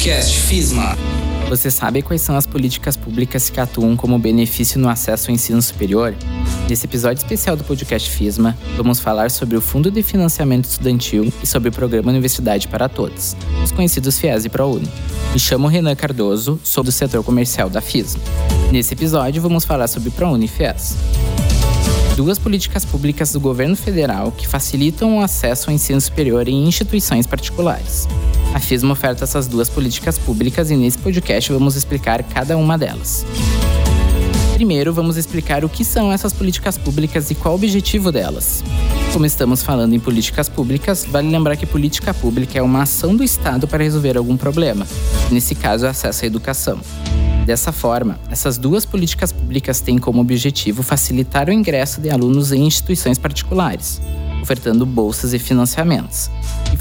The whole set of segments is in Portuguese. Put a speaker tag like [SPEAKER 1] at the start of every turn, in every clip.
[SPEAKER 1] Podcast FISMA.
[SPEAKER 2] Você sabe quais são as políticas públicas que atuam como benefício no acesso ao ensino superior? Nesse episódio especial do podcast FISMA, vamos falar sobre o Fundo de Financiamento Estudantil e sobre o Programa Universidade para Todos, os conhecidos FIES e ProUni. Me chamo Renan Cardoso, sou do setor comercial da FISMA. Nesse episódio, vamos falar sobre ProUni e FIES duas políticas públicas do governo federal que facilitam o acesso ao ensino superior em instituições particulares. A FISMA oferta essas duas políticas públicas e nesse podcast vamos explicar cada uma delas. Primeiro, vamos explicar o que são essas políticas públicas e qual o objetivo delas. Como estamos falando em políticas públicas, vale lembrar que política pública é uma ação do Estado para resolver algum problema, nesse caso, acesso à educação. Dessa forma, essas duas políticas públicas têm como objetivo facilitar o ingresso de alunos em instituições particulares, ofertando bolsas e financiamentos,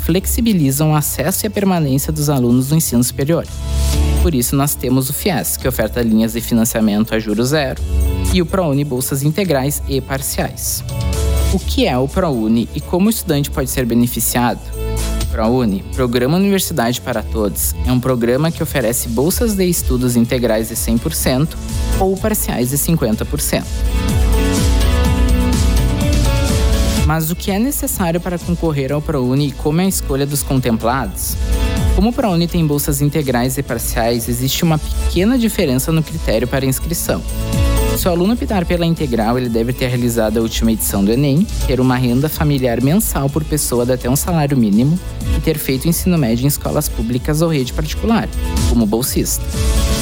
[SPEAKER 2] flexibilizam o acesso e a permanência dos alunos no ensino superior. Por isso, nós temos o FIES, que oferta linhas de financiamento a juros zero, e o ProUni bolsas integrais e parciais. O que é o ProUni e como o estudante pode ser beneficiado? ProUni, Programa Universidade para Todos, é um programa que oferece bolsas de estudos integrais de 100% ou parciais de 50%. Mas o que é necessário para concorrer ao ProUni e como é a escolha dos contemplados? Como o ProUni tem bolsas integrais e parciais, existe uma pequena diferença no critério para inscrição. Se o aluno optar pela integral, ele deve ter realizado a última edição do Enem, ter uma renda familiar mensal por pessoa de até um salário mínimo e ter feito ensino médio em escolas públicas ou rede particular, como bolsista.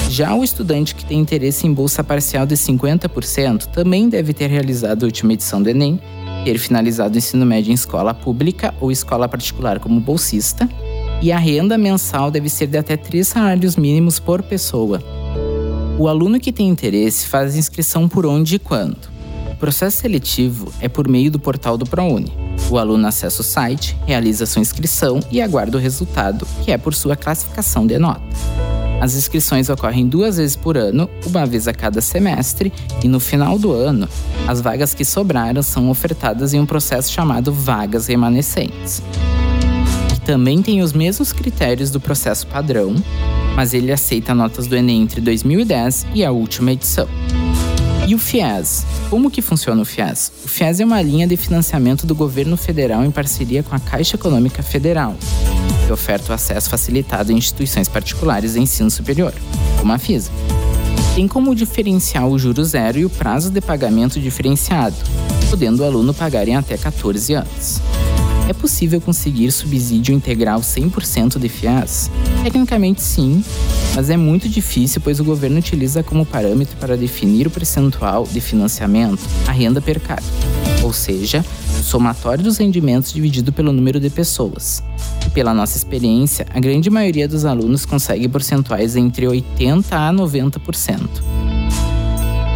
[SPEAKER 2] Já o estudante que tem interesse em bolsa parcial de 50% também deve ter realizado a última edição do Enem ter finalizado o ensino médio em escola pública ou escola particular como bolsista, e a renda mensal deve ser de até três salários mínimos por pessoa. O aluno que tem interesse faz inscrição por onde e quando. O processo seletivo é por meio do portal do ProUni. O aluno acessa o site, realiza sua inscrição e aguarda o resultado, que é por sua classificação de nota. As inscrições ocorrem duas vezes por ano, uma vez a cada semestre, e no final do ano, as vagas que sobraram são ofertadas em um processo chamado vagas remanescentes. Que também tem os mesmos critérios do processo padrão, mas ele aceita notas do Enem entre 2010 e a última edição. E o FIES? Como que funciona o FIES? O FIES é uma linha de financiamento do governo federal em parceria com a Caixa Econômica Federal que oferta o acesso facilitado a instituições particulares de ensino superior, como a FISA. Tem como diferencial o juro zero e o prazo de pagamento diferenciado, podendo o aluno pagar em até 14 anos. É possível conseguir subsídio integral 100% de FIAS? Tecnicamente sim, mas é muito difícil pois o governo utiliza como parâmetro para definir o percentual de financiamento a renda per capita, ou seja, o somatório dos rendimentos dividido pelo número de pessoas. Pela nossa experiência, a grande maioria dos alunos consegue percentuais entre 80% a 90%.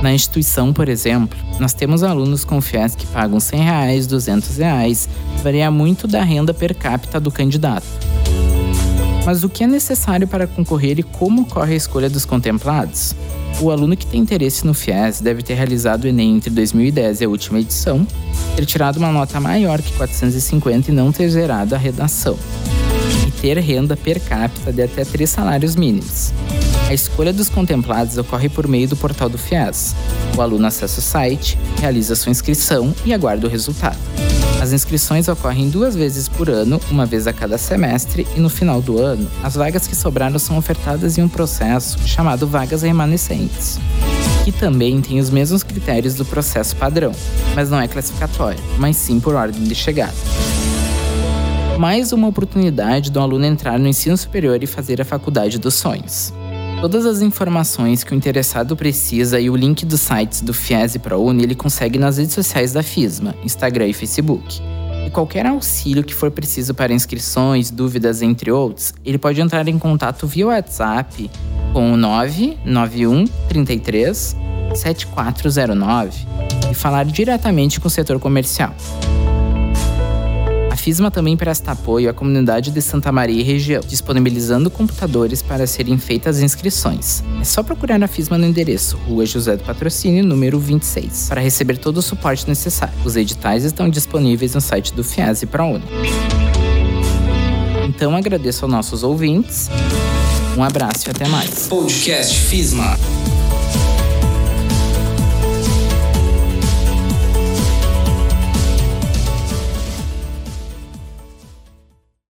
[SPEAKER 2] Na instituição, por exemplo, nós temos alunos com FIES que pagam 100 reais, 200 reais, varia muito da renda per capita do candidato. Mas o que é necessário para concorrer e como ocorre a escolha dos contemplados? O aluno que tem interesse no FIES deve ter realizado o Enem entre 2010 e a última edição, ter tirado uma nota maior que 450 e não ter zerado a redação, ter renda per capita de até três salários mínimos. A escolha dos contemplados ocorre por meio do portal do FIES. O aluno acessa o site, realiza sua inscrição e aguarda o resultado. As inscrições ocorrem duas vezes por ano, uma vez a cada semestre, e no final do ano, as vagas que sobraram são ofertadas em um processo chamado vagas remanescentes, que também tem os mesmos critérios do processo padrão, mas não é classificatório, mas sim por ordem de chegada. Mais uma oportunidade do aluno entrar no ensino superior e fazer a faculdade dos sonhos. Todas as informações que o interessado precisa e o link dos sites do FIES e ProUni ele consegue nas redes sociais da FISMA, Instagram e Facebook. E qualquer auxílio que for preciso para inscrições, dúvidas, entre outros, ele pode entrar em contato via WhatsApp com o 991 33 7409 e falar diretamente com o setor comercial. FISMA também presta apoio à comunidade de Santa Maria e região, disponibilizando computadores para serem feitas as inscrições. É só procurar a FISMA no endereço Rua José do Patrocínio, número 26, para receber todo o suporte necessário. Os editais estão disponíveis no site do FIAS e ProUni. Então agradeço aos nossos ouvintes Um abraço e até mais.
[SPEAKER 1] Podcast FISMA.